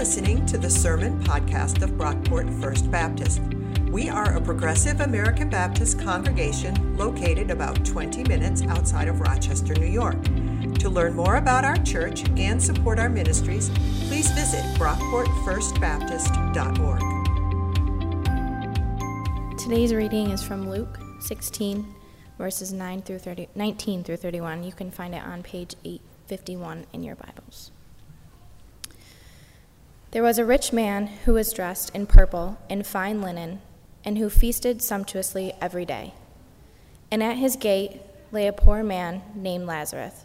listening to the Sermon Podcast of Brockport First Baptist. We are a progressive American Baptist congregation located about 20 minutes outside of Rochester, New York. To learn more about our church and support our ministries, please visit brockportfirstbaptist.org. Today's reading is from Luke 16, verses 9 through 30, 19 through 31. You can find it on page 851 in your Bibles. There was a rich man who was dressed in purple and fine linen, and who feasted sumptuously every day. And at his gate lay a poor man named Lazarus,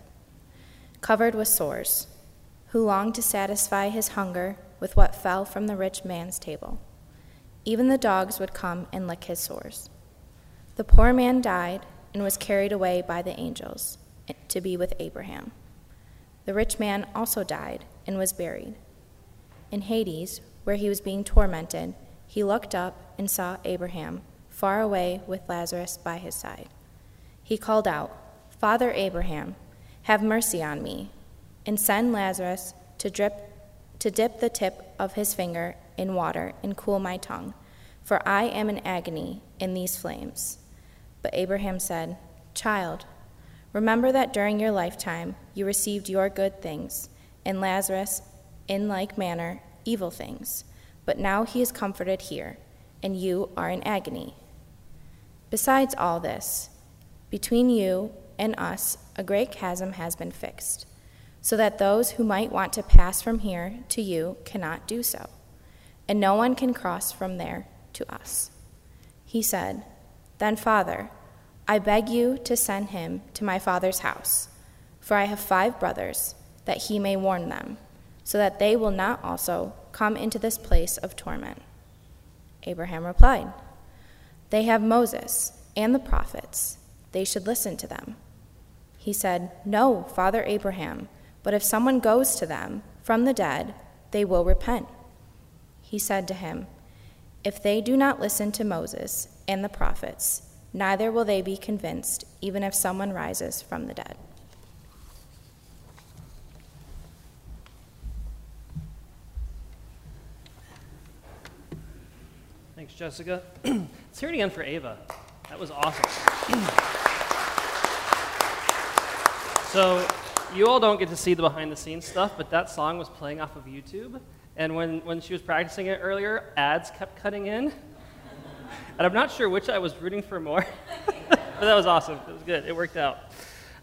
covered with sores, who longed to satisfy his hunger with what fell from the rich man's table. Even the dogs would come and lick his sores. The poor man died and was carried away by the angels to be with Abraham. The rich man also died and was buried. In Hades, where he was being tormented, he looked up and saw Abraham far away with Lazarus by his side. He called out, Father Abraham, have mercy on me, and send Lazarus to, drip, to dip the tip of his finger in water and cool my tongue, for I am in agony in these flames. But Abraham said, Child, remember that during your lifetime you received your good things, and Lazarus in like manner evil things. But now he is comforted here, and you are in agony. Besides all this, between you and us a great chasm has been fixed, so that those who might want to pass from here to you cannot do so, and no one can cross from there to us. He said, Then, Father, I beg you to send him to my father's house, for I have five brothers, that he may warn them so that they will not also come into this place of torment. Abraham replied, They have Moses and the prophets. They should listen to them. He said, No, Father Abraham, but if someone goes to them from the dead, they will repent. He said to him, If they do not listen to Moses and the prophets, neither will they be convinced, even if someone rises from the dead. Thanks, Jessica. Let's hear it again for Ava. That was awesome. so, you all don't get to see the behind the scenes stuff, but that song was playing off of YouTube. And when, when she was practicing it earlier, ads kept cutting in. And I'm not sure which I was rooting for more, but that was awesome. It was good. It worked out.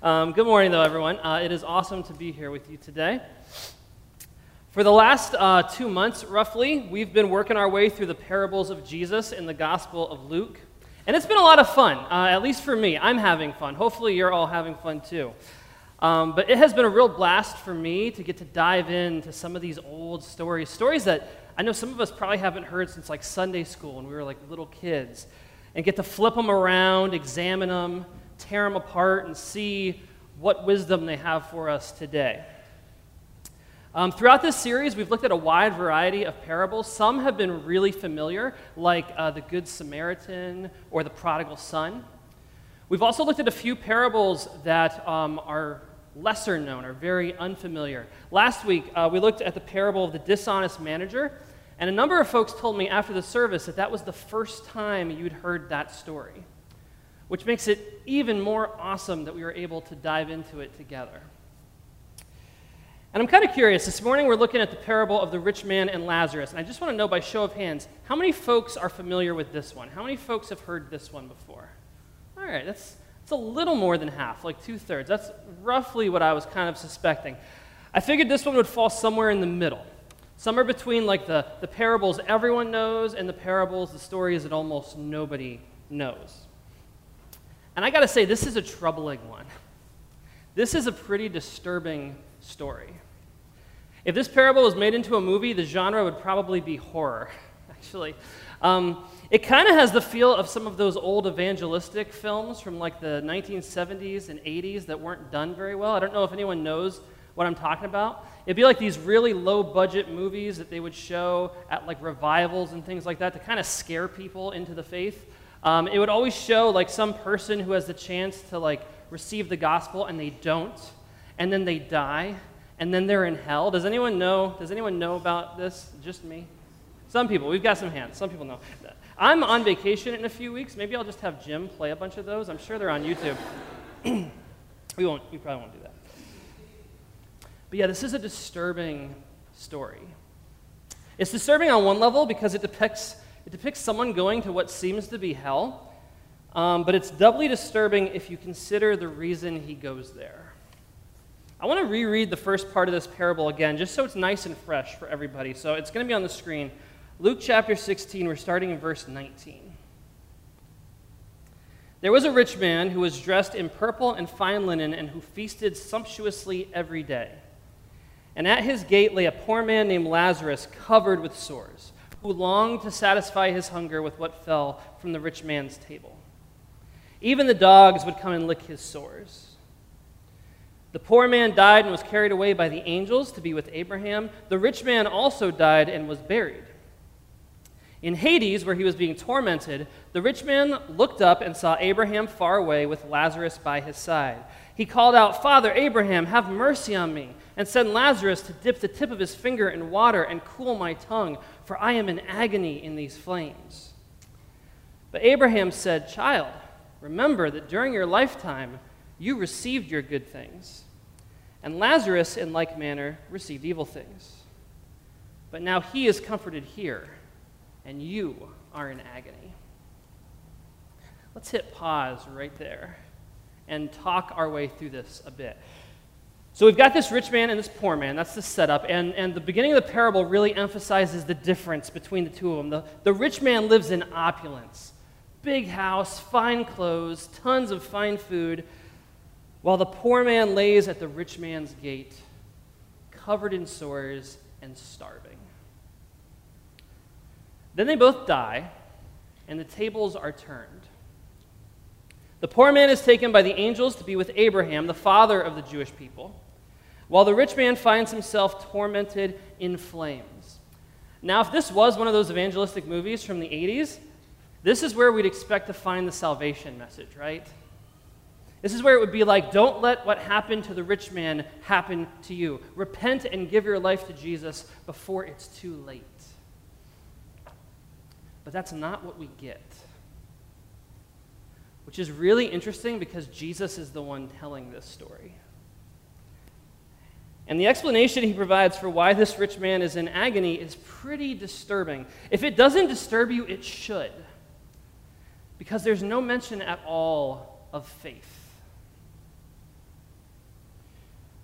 Um, good morning, though, everyone. Uh, it is awesome to be here with you today. For the last uh, two months, roughly, we've been working our way through the parables of Jesus in the Gospel of Luke. And it's been a lot of fun, uh, at least for me. I'm having fun. Hopefully, you're all having fun too. Um, but it has been a real blast for me to get to dive into some of these old stories. Stories that I know some of us probably haven't heard since like Sunday school when we were like little kids. And get to flip them around, examine them, tear them apart, and see what wisdom they have for us today. Um, throughout this series, we've looked at a wide variety of parables. Some have been really familiar, like uh, the Good Samaritan or the prodigal son. We've also looked at a few parables that um, are lesser known or very unfamiliar. Last week, uh, we looked at the parable of the dishonest manager, and a number of folks told me after the service that that was the first time you'd heard that story, which makes it even more awesome that we were able to dive into it together. And I'm kind of curious. This morning we're looking at the parable of the rich man and Lazarus. And I just want to know by show of hands, how many folks are familiar with this one? How many folks have heard this one before? All right, that's, that's a little more than half, like two thirds. That's roughly what I was kind of suspecting. I figured this one would fall somewhere in the middle, somewhere between like the, the parables everyone knows and the parables, the stories that almost nobody knows. And I got to say, this is a troubling one. This is a pretty disturbing story. If this parable was made into a movie, the genre would probably be horror, actually. Um, it kind of has the feel of some of those old evangelistic films from like the 1970s and 80s that weren't done very well. I don't know if anyone knows what I'm talking about. It'd be like these really low budget movies that they would show at like revivals and things like that to kind of scare people into the faith. Um, it would always show like some person who has the chance to like receive the gospel and they don't, and then they die, and then they're in hell. Does anyone know? Does anyone know about this? Just me? Some people. We've got some hands. Some people know. I'm on vacation in a few weeks. Maybe I'll just have Jim play a bunch of those. I'm sure they're on YouTube. we won't. We probably won't do that. But yeah, this is a disturbing story. It's disturbing on one level because it depicts it depicts someone going to what seems to be hell. Um, but it's doubly disturbing if you consider the reason he goes there. I want to reread the first part of this parable again, just so it's nice and fresh for everybody. So it's going to be on the screen. Luke chapter 16, we're starting in verse 19. There was a rich man who was dressed in purple and fine linen and who feasted sumptuously every day. And at his gate lay a poor man named Lazarus, covered with sores, who longed to satisfy his hunger with what fell from the rich man's table. Even the dogs would come and lick his sores. The poor man died and was carried away by the angels to be with Abraham. The rich man also died and was buried. In Hades, where he was being tormented, the rich man looked up and saw Abraham far away with Lazarus by his side. He called out, Father Abraham, have mercy on me, and send Lazarus to dip the tip of his finger in water and cool my tongue, for I am in agony in these flames. But Abraham said, Child, remember that during your lifetime you received your good things, and Lazarus, in like manner, received evil things. But now he is comforted here and you are in agony. Let's hit pause right there and talk our way through this a bit. So we've got this rich man and this poor man. That's the setup. And, and the beginning of the parable really emphasizes the difference between the two of them. The, the rich man lives in opulence big house, fine clothes, tons of fine food, while the poor man lays at the rich man's gate, covered in sores and starving. Then they both die, and the tables are turned. The poor man is taken by the angels to be with Abraham, the father of the Jewish people, while the rich man finds himself tormented in flames. Now, if this was one of those evangelistic movies from the 80s, this is where we'd expect to find the salvation message, right? This is where it would be like, don't let what happened to the rich man happen to you. Repent and give your life to Jesus before it's too late. But that's not what we get. Which is really interesting because Jesus is the one telling this story. And the explanation he provides for why this rich man is in agony is pretty disturbing. If it doesn't disturb you, it should. Because there's no mention at all of faith.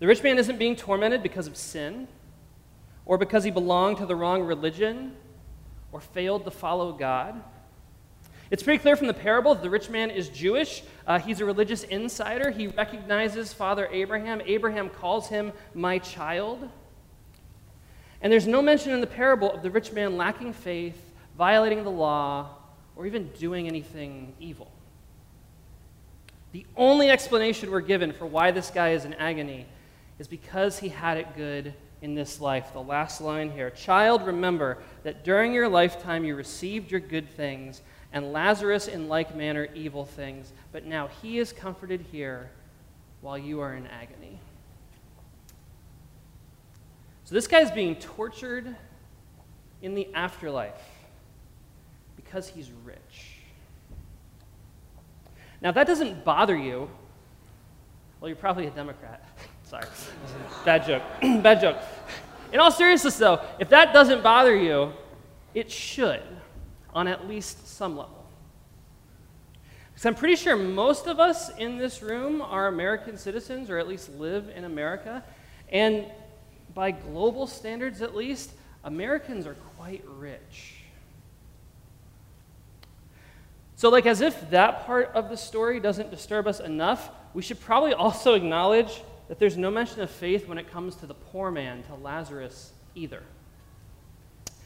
The rich man isn't being tormented because of sin or because he belonged to the wrong religion or failed to follow God. It's pretty clear from the parable that the rich man is Jewish. Uh, he's a religious insider. He recognizes Father Abraham. Abraham calls him my child. And there's no mention in the parable of the rich man lacking faith, violating the law, or even doing anything evil. The only explanation we're given for why this guy is in agony is because he had it good in this life. The last line here Child, remember that during your lifetime you received your good things, and Lazarus in like manner evil things, but now he is comforted here while you are in agony. So this guy is being tortured in the afterlife because he's rich. Now, if that doesn't bother you, well, you're probably a Democrat. Sorry. Bad joke. Bad joke. In all seriousness, though, if that doesn't bother you, it should on at least some level. Because I'm pretty sure most of us in this room are American citizens or at least live in America. And by global standards, at least, Americans are quite rich. So, like, as if that part of the story doesn't disturb us enough, we should probably also acknowledge that there's no mention of faith when it comes to the poor man, to Lazarus either.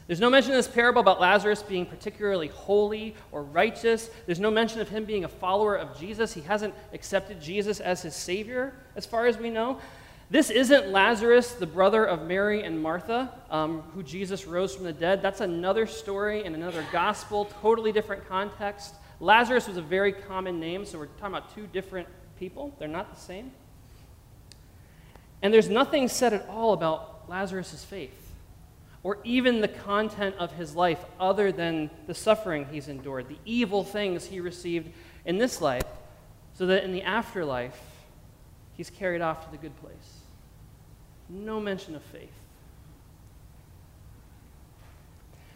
There's no mention in this parable about Lazarus being particularly holy or righteous. There's no mention of him being a follower of Jesus. He hasn't accepted Jesus as his Savior, as far as we know. This isn't Lazarus, the brother of Mary and Martha, um, who Jesus rose from the dead. That's another story in another gospel, totally different context. Lazarus was a very common name, so we're talking about two different people. They're not the same. And there's nothing said at all about Lazarus' faith or even the content of his life other than the suffering he's endured, the evil things he received in this life, so that in the afterlife, he's carried off to the good place. No mention of faith.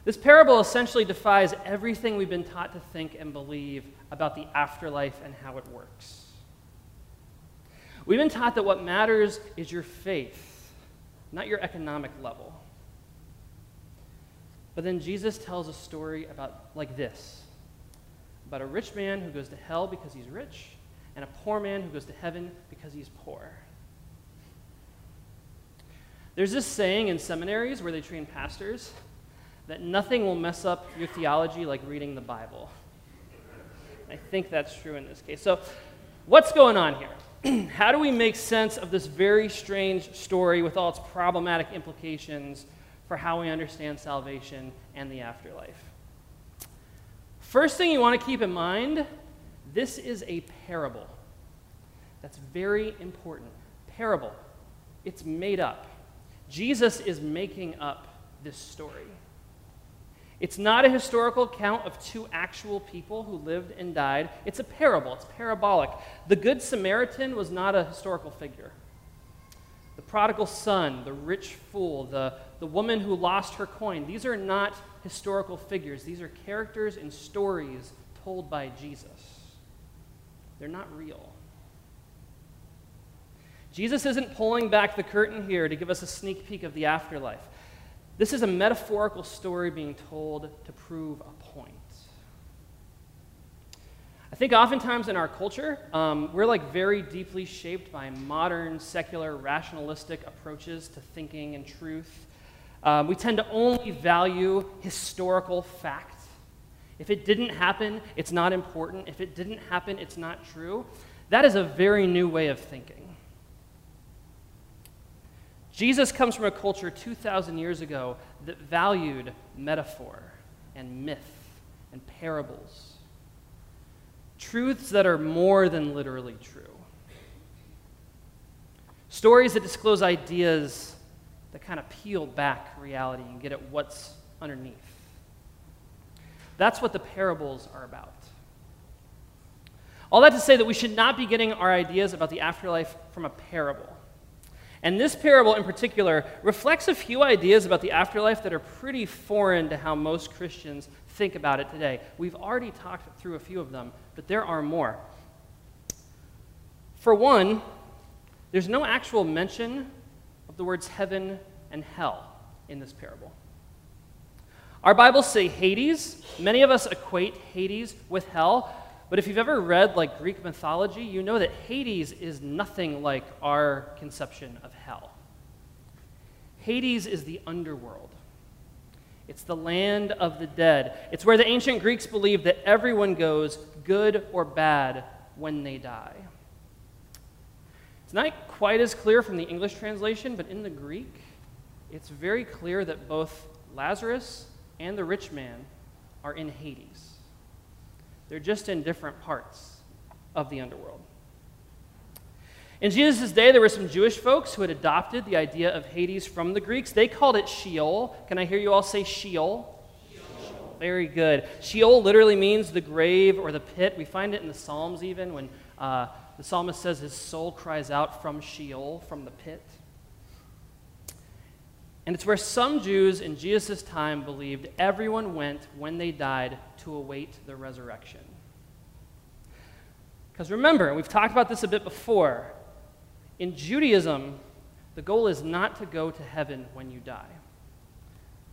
This parable essentially defies everything we've been taught to think and believe about the afterlife and how it works. We've been taught that what matters is your faith, not your economic level. But then Jesus tells a story about like this about a rich man who goes to hell because he's rich, and a poor man who goes to heaven because he's poor. There's this saying in seminaries where they train pastors that nothing will mess up your theology like reading the Bible. I think that's true in this case. So, what's going on here? How do we make sense of this very strange story with all its problematic implications for how we understand salvation and the afterlife. First thing you want to keep in mind this is a parable. That's very important. Parable. It's made up. Jesus is making up this story. It's not a historical account of two actual people who lived and died. It's a parable, it's parabolic. The Good Samaritan was not a historical figure. The prodigal son, the rich fool, the the woman who lost her coin. These are not historical figures, these are characters and stories told by Jesus. They're not real. Jesus isn't pulling back the curtain here to give us a sneak peek of the afterlife. This is a metaphorical story being told to prove a point. I think oftentimes in our culture, um, we're like very deeply shaped by modern, secular, rationalistic approaches to thinking and truth. Um, we tend to only value historical fact. If it didn't happen, it's not important. If it didn't happen, it's not true. That is a very new way of thinking. Jesus comes from a culture 2,000 years ago that valued metaphor and myth and parables, truths that are more than literally true, stories that disclose ideas that kind of peel back reality and get at what's underneath. That's what the parables are about. All that to say that we should not be getting our ideas about the afterlife from a parable. And this parable in particular reflects a few ideas about the afterlife that are pretty foreign to how most Christians think about it today. We've already talked through a few of them, but there are more. For one, there's no actual mention of the words heaven and hell in this parable. Our Bibles say Hades. Many of us equate Hades with hell, but if you've ever read like Greek mythology, you know that Hades is nothing like our conception of hell. Hades is the underworld. It's the land of the dead. It's where the ancient Greeks believed that everyone goes, good or bad, when they die. It's not quite as clear from the English translation, but in the Greek, it's very clear that both Lazarus and the rich man are in Hades. They're just in different parts of the underworld. In Jesus' day, there were some Jewish folks who had adopted the idea of Hades from the Greeks. They called it Sheol. Can I hear you all say Sheol? Sheol. Very good. Sheol literally means the grave or the pit. We find it in the Psalms even when uh, the psalmist says his soul cries out from Sheol, from the pit. And it's where some Jews in Jesus' time believed everyone went when they died to await the resurrection. Because remember, we've talked about this a bit before. In Judaism, the goal is not to go to heaven when you die,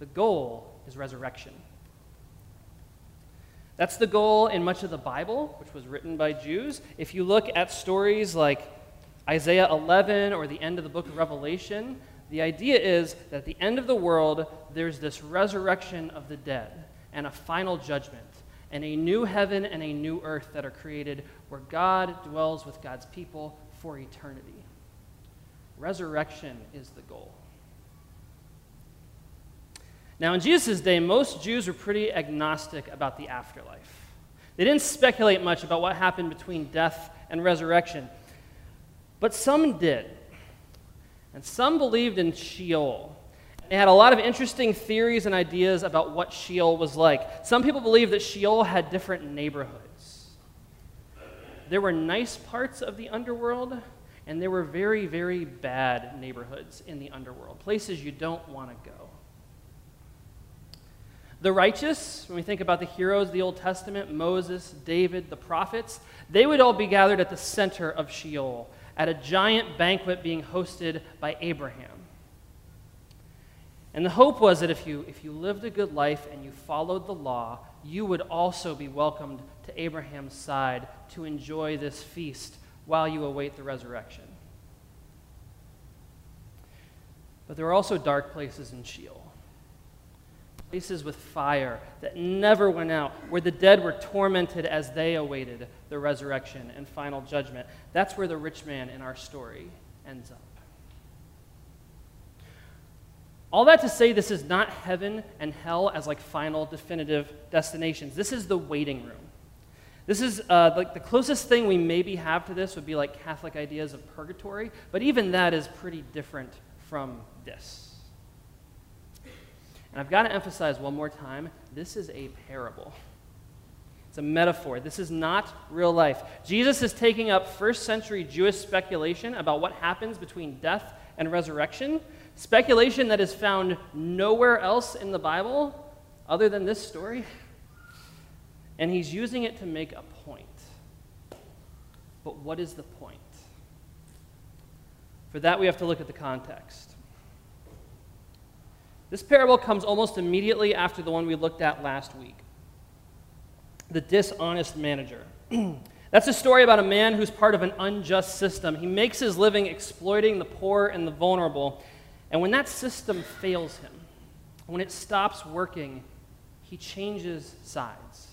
the goal is resurrection. That's the goal in much of the Bible, which was written by Jews. If you look at stories like Isaiah 11 or the end of the book of Revelation, the idea is that at the end of the world, there's this resurrection of the dead and a final judgment and a new heaven and a new earth that are created where God dwells with God's people for eternity. Resurrection is the goal. Now, in Jesus' day, most Jews were pretty agnostic about the afterlife. They didn't speculate much about what happened between death and resurrection. But some did. And some believed in Sheol. They had a lot of interesting theories and ideas about what Sheol was like. Some people believed that Sheol had different neighborhoods. There were nice parts of the underworld, and there were very, very bad neighborhoods in the underworld, places you don't want to go. The righteous, when we think about the heroes of the Old Testament, Moses, David, the prophets, they would all be gathered at the center of Sheol at a giant banquet being hosted by Abraham. And the hope was that if you, if you lived a good life and you followed the law, you would also be welcomed to Abraham's side to enjoy this feast while you await the resurrection. But there are also dark places in Sheol places with fire that never went out, where the dead were tormented as they awaited the resurrection and final judgment. That's where the rich man in our story ends up. All that to say, this is not heaven and hell as like final definitive destinations. This is the waiting room. This is uh, like the closest thing we maybe have to this would be like Catholic ideas of purgatory, but even that is pretty different from this. And I've got to emphasize one more time this is a parable. It's a metaphor. This is not real life. Jesus is taking up first century Jewish speculation about what happens between death and resurrection, speculation that is found nowhere else in the Bible other than this story. And he's using it to make a point. But what is the point? For that, we have to look at the context. This parable comes almost immediately after the one we looked at last week the dishonest manager. That's a story about a man who's part of an unjust system. He makes his living exploiting the poor and the vulnerable. And when that system fails him, when it stops working, he changes sides.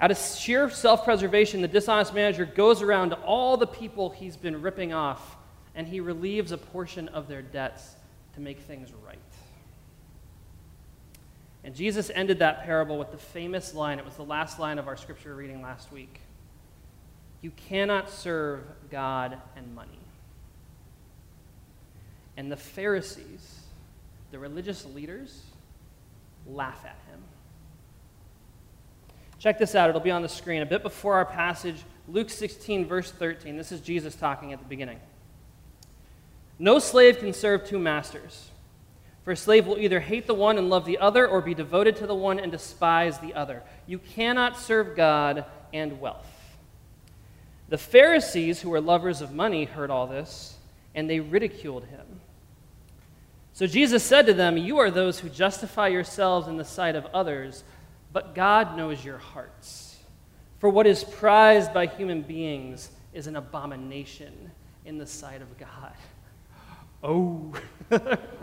Out of sheer self preservation, the dishonest manager goes around to all the people he's been ripping off and he relieves a portion of their debts to make things right. And Jesus ended that parable with the famous line. It was the last line of our scripture reading last week. You cannot serve God and money. And the Pharisees, the religious leaders, laugh at him. Check this out, it'll be on the screen. A bit before our passage, Luke 16, verse 13. This is Jesus talking at the beginning. No slave can serve two masters. For a slave will either hate the one and love the other, or be devoted to the one and despise the other. You cannot serve God and wealth. The Pharisees, who were lovers of money, heard all this, and they ridiculed him. So Jesus said to them, You are those who justify yourselves in the sight of others, but God knows your hearts. For what is prized by human beings is an abomination in the sight of God oh,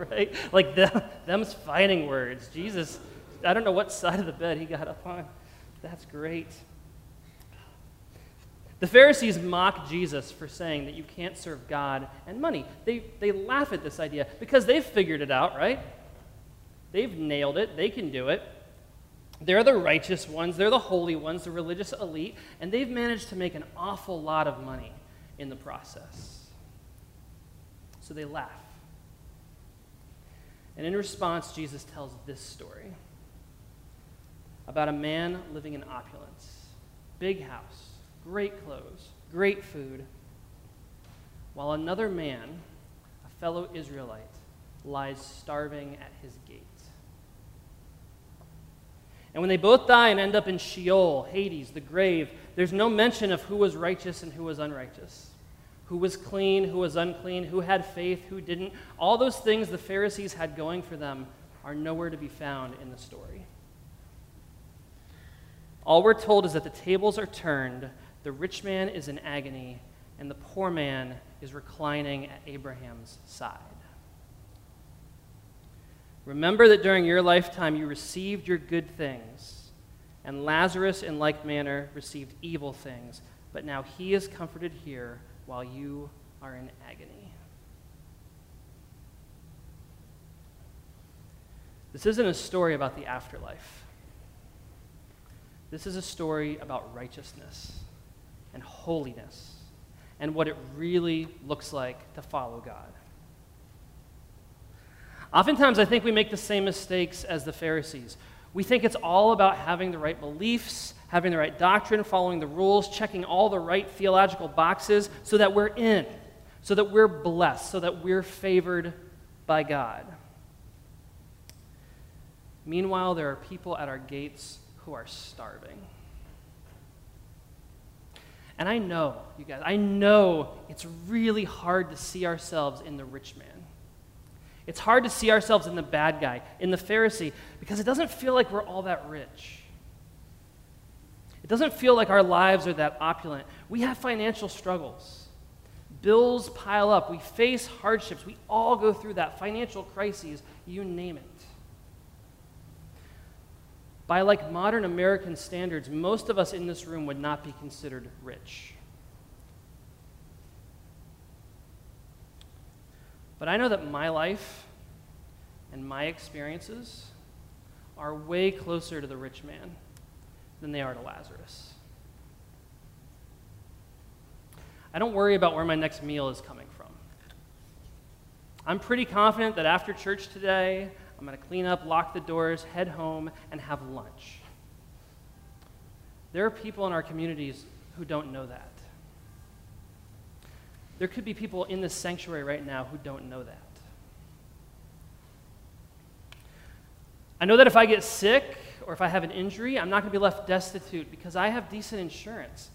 right? Like them, them's fighting words. Jesus, I don't know what side of the bed he got up on. That's great. The Pharisees mock Jesus for saying that you can't serve God and money. They, they laugh at this idea because they've figured it out, right? They've nailed it, they can do it. They're the righteous ones, they're the holy ones, the religious elite, and they've managed to make an awful lot of money in the process so they laugh. And in response, Jesus tells this story about a man living in opulence big house, great clothes, great food, while another man, a fellow Israelite, lies starving at his gate. And when they both die and end up in Sheol, Hades, the grave, there's no mention of who was righteous and who was unrighteous who was clean, who was unclean, who had faith, who didn't. All those things the Pharisees had going for them are nowhere to be found in the story. All we're told is that the tables are turned, the rich man is in agony, and the poor man is reclining at Abraham's side. Remember that during your lifetime you received your good things, and Lazarus, in like manner, received evil things, but now he is comforted here while you are in agony. This isn't a story about the afterlife. This is a story about righteousness and holiness and what it really looks like to follow God. Oftentimes, I think we make the same mistakes as the Pharisees. We think it's all about having the right beliefs, having the right doctrine, following the rules, checking all the right theological boxes so that we're in, so that we're blessed, so that we're favored by God. Meanwhile, there are people at our gates who are starving. And I know, you guys, I know it's really hard to see ourselves in the rich man. It's hard to see ourselves in the bad guy, in the Pharisee, because it doesn't feel like we're all that rich. It doesn't feel like our lives are that opulent. We have financial struggles. Bills pile up. We face hardships. We all go through that. Financial crises, you name it. By like modern American standards, most of us in this room would not be considered rich. But I know that my life and my experiences are way closer to the rich man than they are to Lazarus. I don't worry about where my next meal is coming from. I'm pretty confident that after church today, I'm going to clean up, lock the doors, head home, and have lunch. There are people in our communities who don't know that. There could be people in this sanctuary right now who don't know that. I know that if I get sick or if I have an injury, I'm not going to be left destitute because I have decent insurance.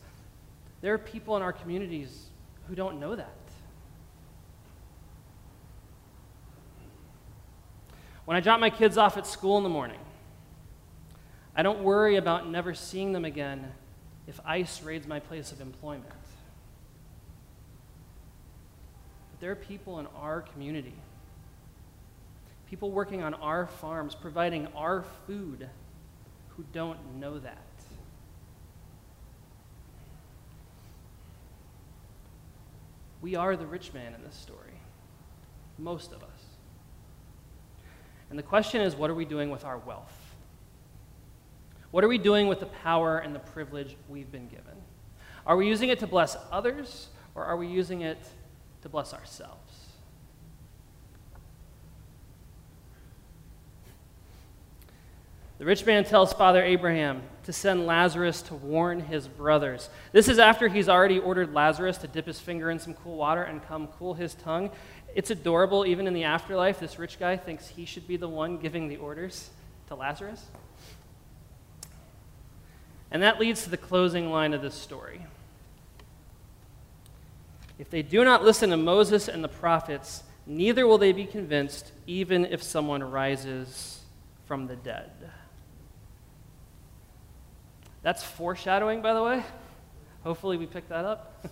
There are people in our communities who don't know that. When I drop my kids off at school in the morning, I don't worry about never seeing them again if ICE raids my place of employment. There are people in our community, people working on our farms, providing our food, who don't know that. We are the rich man in this story, most of us. And the question is what are we doing with our wealth? What are we doing with the power and the privilege we've been given? Are we using it to bless others, or are we using it to bless ourselves. The rich man tells Father Abraham to send Lazarus to warn his brothers. This is after he's already ordered Lazarus to dip his finger in some cool water and come cool his tongue. It's adorable, even in the afterlife, this rich guy thinks he should be the one giving the orders to Lazarus. And that leads to the closing line of this story. If they do not listen to Moses and the prophets, neither will they be convinced, even if someone rises from the dead. That's foreshadowing, by the way. Hopefully, we picked that up.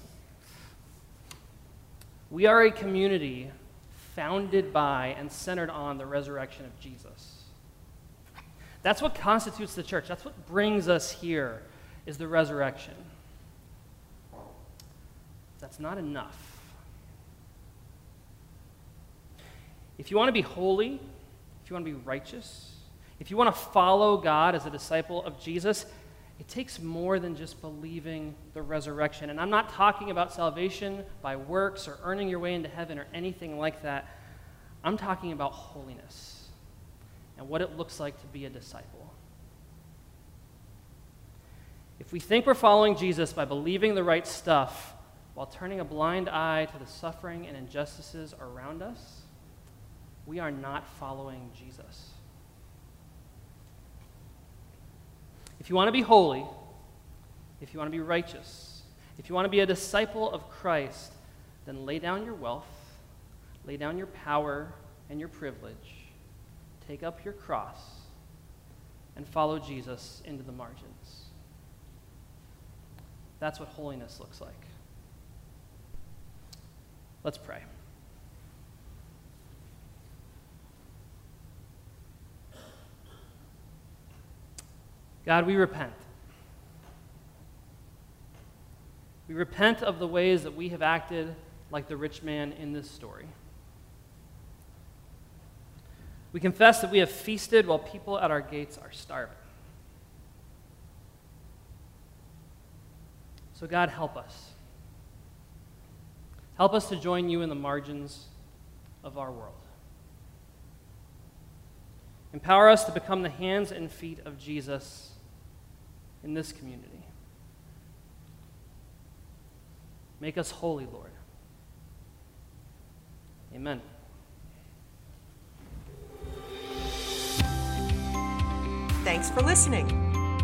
we are a community founded by and centered on the resurrection of Jesus. That's what constitutes the church. That's what brings us here is the resurrection that's not enough. If you want to be holy, if you want to be righteous, if you want to follow God as a disciple of Jesus, it takes more than just believing the resurrection. And I'm not talking about salvation by works or earning your way into heaven or anything like that. I'm talking about holiness and what it looks like to be a disciple. If we think we're following Jesus by believing the right stuff, while turning a blind eye to the suffering and injustices around us, we are not following Jesus. If you want to be holy, if you want to be righteous, if you want to be a disciple of Christ, then lay down your wealth, lay down your power and your privilege, take up your cross, and follow Jesus into the margins. That's what holiness looks like. Let's pray. God, we repent. We repent of the ways that we have acted like the rich man in this story. We confess that we have feasted while people at our gates are starving. So, God, help us. Help us to join you in the margins of our world. Empower us to become the hands and feet of Jesus in this community. Make us holy, Lord. Amen. Thanks for listening.